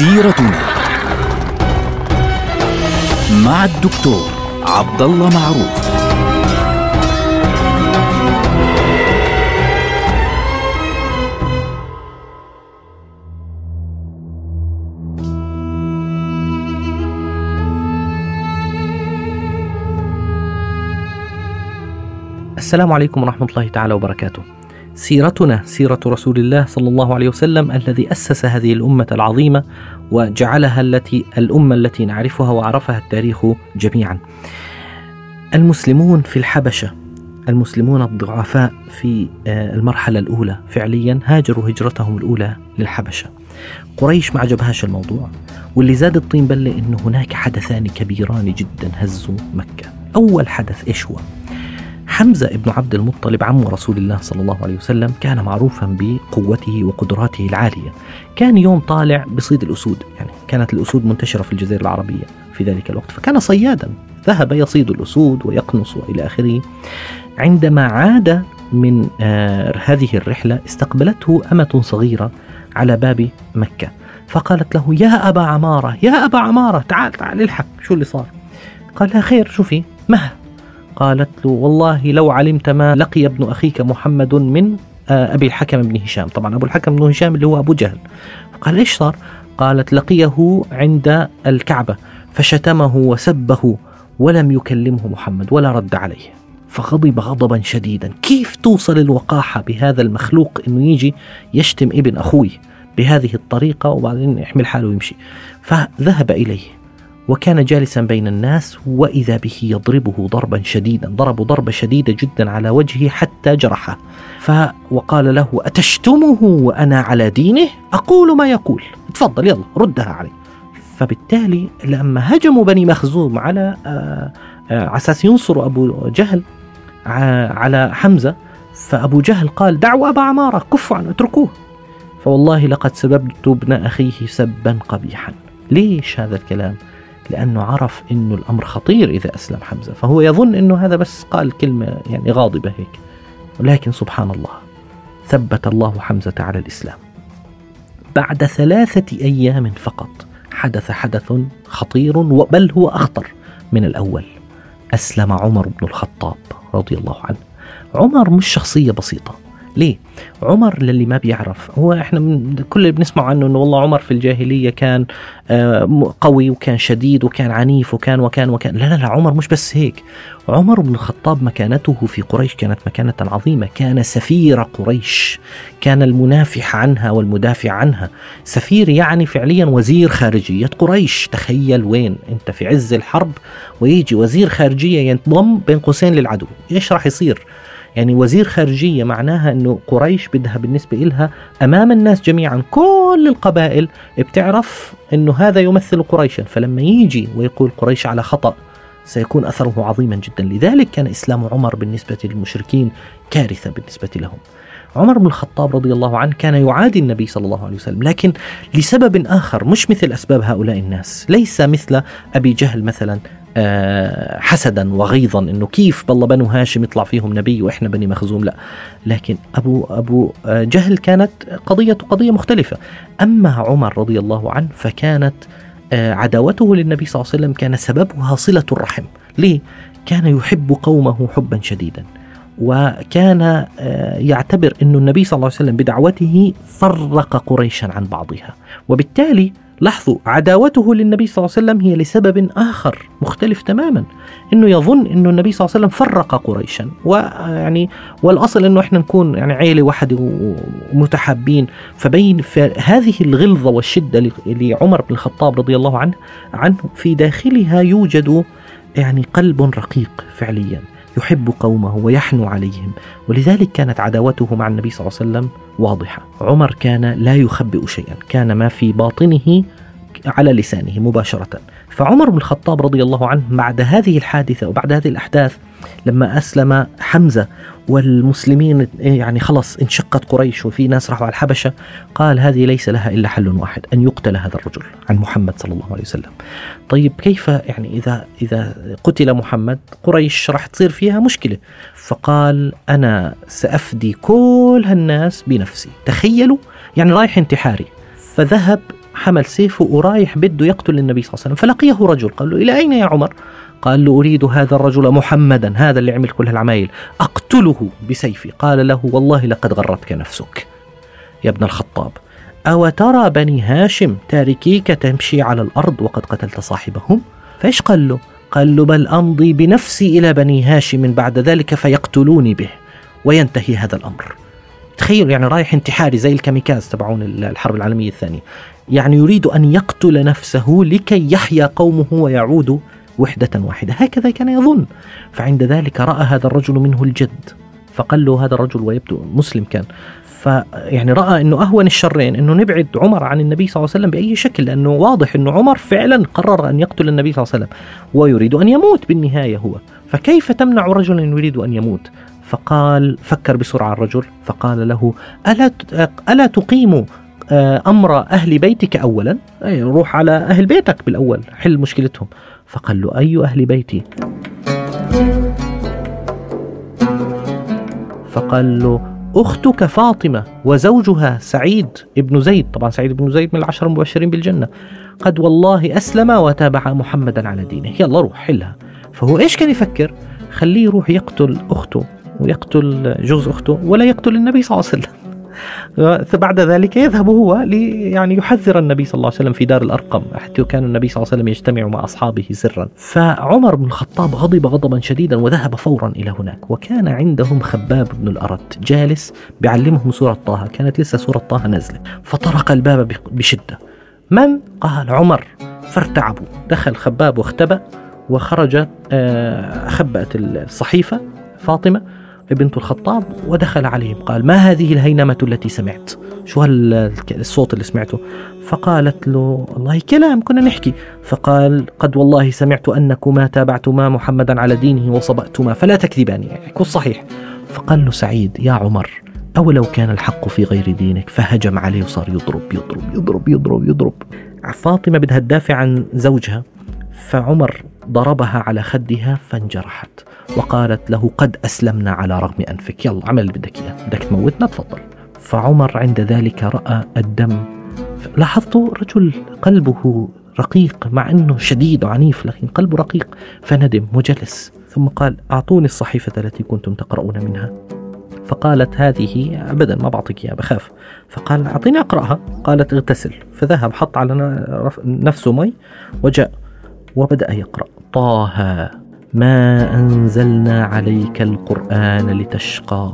سيرتنا مع الدكتور عبد الله معروف السلام عليكم ورحمة الله تعالى وبركاته. سيرتنا سيرة رسول الله صلى الله عليه وسلم الذي أسس هذه الأمة العظيمة وجعلها التي الأمة التي نعرفها وعرفها التاريخ جميعا. المسلمون في الحبشة المسلمون الضعفاء في آه، المرحلة الأولى فعليا هاجروا هجرتهم الأولى للحبشة. قريش ما عجبهاش الموضوع واللي زاد الطين بلة أنه هناك حدثان كبيران جدا هزوا مكة. أول حدث إيش هو؟ حمزة ابن عبد المطلب عم رسول الله صلى الله عليه وسلم كان معروفا بقوته وقدراته العالية. كان يوم طالع بصيد الأسود يعني كانت الأسود منتشرة في الجزيرة العربية في ذلك الوقت فكان صيادا. ذهب يصيد الأسود ويقنص وإلى آخره. عندما عاد من آه هذه الرحلة استقبلته أمة صغيرة على باب مكة. فقالت له يا أبا عمارة يا أبا عمارة تعال تعال الحق شو اللي صار؟ قال لها خير شوفي مه. قالت له والله لو علمت ما لقي ابن أخيك محمد من آه، أبي الحكم بن هشام. طبعا أبو الحكم بن هشام اللي هو أبو جهل. قال إيش صار؟ قالت لقيه عند الكعبة فشتمه وسبه ولم يكلمه محمد ولا رد عليه. فغضب غضبا شديدا. كيف توصل الوقاحة بهذا المخلوق أنه يجي يشتم ابن أخوي بهذه الطريقة وبعدين يحمل حاله ويمشي؟ فذهب إليه. وكان جالسا بين الناس وإذا به يضربه ضربا شديدا ضرب ضربة شديدة جدا على وجهه حتى جرحه. ف وقال له أتشتمه وأنا على دينه؟ أقول ما يقول. تفضل يلا ردها عليه فبالتالي لما هجموا بني مخزوم على آه، آه، على أساس ينصروا أبو جهل على حمزة فأبو جهل قال دعوا أبا عمارة كفوا عنه اتركوه. فوالله لقد سببت ابن أخيه سبا قبيحا. ليش هذا الكلام؟ لأنه عرف أنه الأمر خطير إذا أسلم حمزة. فهو يظن أنه هذا بس قال كلمة يعني غاضبة هيك. ولكن سبحان الله ثبت الله حمزة على الإسلام. بعد ثلاثة أيام فقط حدث حدث خطير بل هو أخطر من الأول. أسلم عمر بن الخطاب رضي الله عنه. عمر مش شخصية بسيطة. ليه؟ عمر للي ما بيعرف. هو إحنا كل اللي بنسمع عنه إنه والله عمر في الجاهلية كان آه، قوي وكان شديد وكان عنيف وكان وكان وكان. لا لا لا عمر مش بس هيك. عمر بن الخطاب مكانته في قريش كانت مكانة عظيمة. كان سفير قريش. كان المنافح عنها والمدافع عنها. سفير يعني فعليا وزير خارجية قريش. تخيل وين؟ أنت في عز الحرب ويجي وزير خارجية ينضم بين قوسين للعدو. إيش راح يصير؟ يعني وزير خارجية معناها أنه قريش بدها بالنسبة إلها أمام الناس جميعا. كل القبائل بتعرف أنه هذا يمثل قريشا. فلما يجي ويقول قريش على خطأ سيكون أثره عظيما جدا. لذلك كان إسلام عمر بالنسبة للمشركين كارثة بالنسبة لهم. عمر بن الخطاب رضي الله عنه كان يعادي النبي صلى الله عليه وسلم لكن لسبب آخر مش مثل أسباب هؤلاء الناس. ليس مثل أبي جهل مثلا. حسدا وغيظا إنه كيف بالله بنو هاشم يطلع فيهم نبي وإحنا بني مخزوم؟ لا. لكن أبو أبو آه، جهل كانت قضية قضية مختلفة. أما عمر رضي الله عنه فكانت آه، عداوته للنبي صلى الله عليه وسلم كان سببها صلة الرحم. ليه؟ كان يحب قومه حبا شديدا. وكان يعتبر أن النبي صلى الله عليه وسلم بدعوته فرق قريشا عن بعضها. وبالتالي لاحظوا عداوته للنبي صلى الله عليه وسلم هي لسبب آخر مختلف تماما. إنه يظن إنه النبي صلى الله عليه وسلم فرق قريشا. ويعني والأصل إنه إحنا نكون يعني عيلة واحدة ومتحابين. فبين هذه الغلظة والشدة لعمر بن الخطاب رضي الله عنه عنه في داخلها يوجد يعني قلب رقيق فعليا. يحب قومه ويحنو عليهم. ولذلك كانت عداوته مع النبي صلى الله عليه وسلم واضحة. عمر كان لا يخبئ شيئا. كان ما في باطنه على لسانه مباشرة. فعمر بن الخطاب رضي الله عنه بعد هذه الحادثة وبعد هذه الأحداث لما أسلم حمزة والمسلمين يعني خلص انشقت قريش وفي ناس راحوا على الحبشة قال هذه ليس لها إلا حل واحد أن يقتل هذا الرجل عن محمد صلى الله عليه وسلم. طيب كيف يعني إذا إذا قتل محمد قريش راح تصير فيها مشكلة؟ فقال أنا سأفدي كل هالناس بنفسي تخيلوا يعني رايح انتحاري فذهب حمل سيفه ورايح بده يقتل النبي صلى الله عليه وسلم. فلقيه رجل قال له إلى أين يا عمر؟ قال له أريد هذا الرجل محمدا هذا اللي عمل كل هالعمايل. أقتله بسيفي. قال له والله لقد غرتك نفسك يا ابن الخطاب. أو ترى بني هاشم تاركيك تمشي على الأرض وقد قتلت صاحبهم؟ فإيش قال له؟ قال له بل أمضي بنفسي إلى بني هاشم بعد ذلك فيقتلوني به وينتهي هذا الأمر. تخيل يعني رايح انتحاري زي الكاميكاز تبعون الحرب العالمية الثانية. يعني يريد أن يقتل نفسه لكي يحيا قومه ويعودوا وحدة واحدة. هكذا كان يظن. فعند ذلك رأى هذا الرجل منه الجد. فقال له هذا الرجل ويبدو مسلم كان. فيعني رأى إنه أهون الشرين إنه نبعد عمر عن النبي صلى الله عليه وسلم بأي شكل لأنه واضح إنه عمر فعلا قرر أن يقتل النبي صلى الله عليه وسلم ويريد أن يموت بالنهاية هو. فكيف تمنع رجلا يريد أن يموت؟ فقال فكر بسرعة الرجل فقال له ألا ألا تقيم آه، أمر أهل بيتك اولا؟ أي روح على أهل بيتك بالأول حل مشكلتهم. فقال له أي أهل بيتي؟ فقال له أختك فاطمة وزوجها سعيد ابن زيد. طبعا سعيد بن زيد من العشر المبشرين بالجنة. قد والله أسلم وتابع محمدا على دينه. يلا روح حلها. فهو إيش كان يفكر؟ خليه يروح يقتل أخته. ويقتل جوز أخته ولا يقتل النبي صلى الله عليه وسلم. بعد ذلك يذهب هو لي يعني يحذر النبي صلى الله عليه وسلم في دار الأرقم حتى كان النبي صلى الله عليه وسلم يجتمع مع أصحابه سرا. فعمر بن الخطاب غضب غضبا شديدا وذهب فورا إلى هناك وكان عندهم خباب بن الأرت جالس بيعلمهم سورة طه كانت لسه سورة طه نازلة. فطرق الباب بشدة. من؟ قال عمر. فارتعبوا. دخل خباب واختبأ وخرج آه، خبأت الصحيفة فاطمة بنت الخطاب ودخل عليهم قال ما هذه الهينمة التي سمعت؟ شو الصوت اللي سمعته؟ فقالت له والله كلام كنا نحكي. فقال قد والله سمعت أنكما تابعتما محمدا على دينه وصبأتما فلا تكذبان يعني كن صحيح. فقال له سعيد يا عمر أو لو كان الحق في غير دينك؟ فهجم عليه وصار يضرب يضرب يضرب يضرب يضرب. فاطمة بدها تدافع عن زوجها فعمر ضربها على خدها فانجرحت. وقالت له قد أسلمنا على رغم أنفك. يلا عمل اللي بدك إياه. بدك تموتنا؟ تفضل. فعمر عند ذلك رأى الدم. لاحظتوا رجل قلبه رقيق مع أنه شديد وعنيف لكن قلبه رقيق فندم وجلس ثم قال أعطوني الصحيفة التي كنتم تقرؤون منها. فقالت هذه أبدا ما بعطيك إياها بخاف. فقال أعطيني أقرأها. قالت اغتسل. فذهب حط على نفسه مي وجاء وبدأ يقرأ. طه ما أنزلنا عليك القرآن لتشقى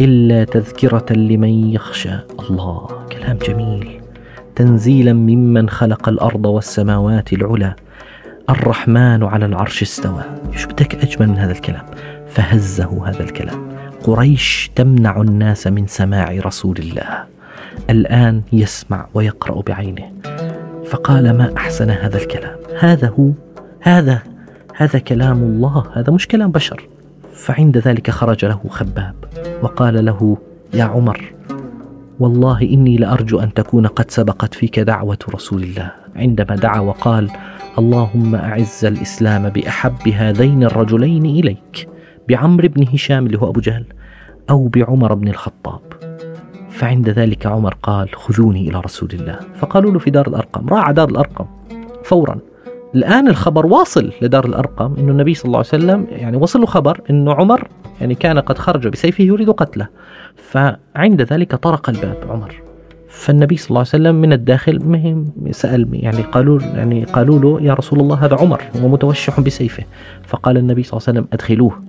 إلا تذكرة لمن يخشى الله. كلام جميل. تنزيلا ممن خلق الأرض والسماوات العلى الرحمن على العرش استوى. إيش بدك أجمل من هذا الكلام. فهزه هذا الكلام. قريش تمنع الناس من سماع رسول الله. الآن يسمع ويقرأ بعينه. فقال ما أحسن هذا الكلام؟ هذا هو هذا هذا كلام الله هذا مش كلام بشر. فعند ذلك خرج له خباب وقال له يا عمر والله إني لأرجو أن تكون قد سبقت فيك دعوة رسول الله. عندما دعا وقال اللهم أعز الإسلام بأحب هذين الرجلين إليك بعمر بن هشام اللي هو أبو جهل أو بعمر بن الخطاب. فعند ذلك عمر قال خذوني إلى رسول الله. فقالوا له في دار الأرقم راع دار الأرقم فورا. الآن الخبر واصل لدار الأرقم أنه النبي صلى الله عليه وسلم يعني وصل له خبر أنه عمر يعني كان قد خرج بسيفه يريد قتله. فعند ذلك طرق الباب عمر. فالنبي صلى الله عليه وسلم من الداخل مهم سأل يعني قالوا يعني قالوا له يا رسول الله هذا عمر ومتوشح بسيفه. فقال النبي صلى الله عليه وسلم أدخلوه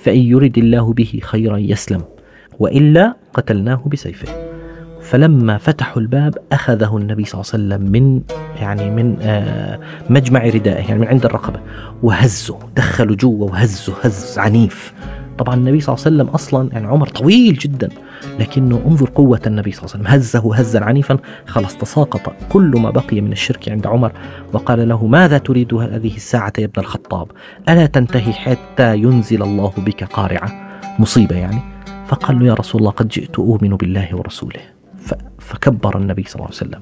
فإن يرد الله به خيرا يسلم وإلا قتلناه بسيفه. فلما فتحوا الباب أخذه النبي صلى الله عليه وسلم من يعني من آه، مجمع ردائه يعني من عند الرقبة وهزه دخلوا جوا وهزه هز عنيف. طبعا النبي صلى الله عليه وسلم أصلا يعني عمر طويل جدا لكنه انظر قوة النبي صلى الله عليه وسلم هزه هزا عنيفا خلاص تساقط كل ما بقي من الشرك عند عمر وقال له ماذا تريد هذه الساعة يا ابن الخطاب؟ ألا تنتهي حتى ينزل الله بك قارعة؟ مصيبة يعني. فقال له يا رسول الله قد جئت أؤمن بالله ورسوله. فكبر النبي صلى الله عليه وسلم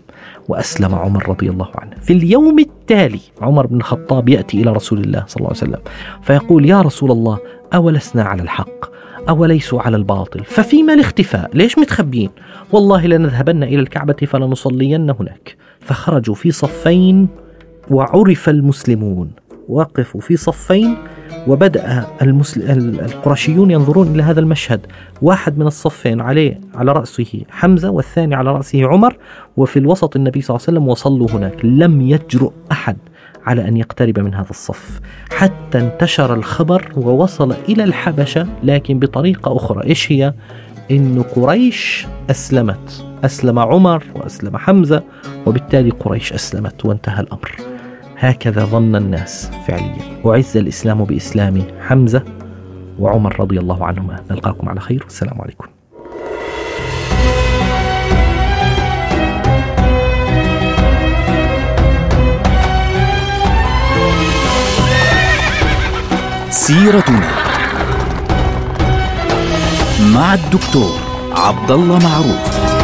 وأسلم عمر رضي الله عنه. في اليوم التالي عمر بن الخطاب يأتي إلى رسول الله صلى الله عليه وسلم فيقول يا رسول الله أولسنا على الحق؟ أوليسوا على الباطل؟ ففيما الاختفاء ليش متخبين والله لنذهبن إلى الكعبة فلنصلين هناك. فخرجوا في صفين وعرف المسلمون. وقفوا في صفين وبدأ المسل... القرشيون ينظرون إلى هذا المشهد. واحد من الصفين عليه على رأسه حمزة والثاني على رأسه عمر وفي الوسط النبي صلى الله عليه وسلم وصلوا هناك. لم يجرؤ أحد على أن يقترب من هذا الصف. حتى انتشر الخبر ووصل إلى الحبشة لكن بطريقة أخرى. إيش هي؟ إن قريش أسلمت. أسلم عمر وأسلم حمزة وبالتالي قريش أسلمت وانتهى الأمر. هكذا ظن الناس فعليا. وعز الإسلام بإسلام حمزة وعمر رضي الله عنهما. نلقاكم على خير. والسلام عليكم. سيرتنا مع الدكتور عبد الله معروف.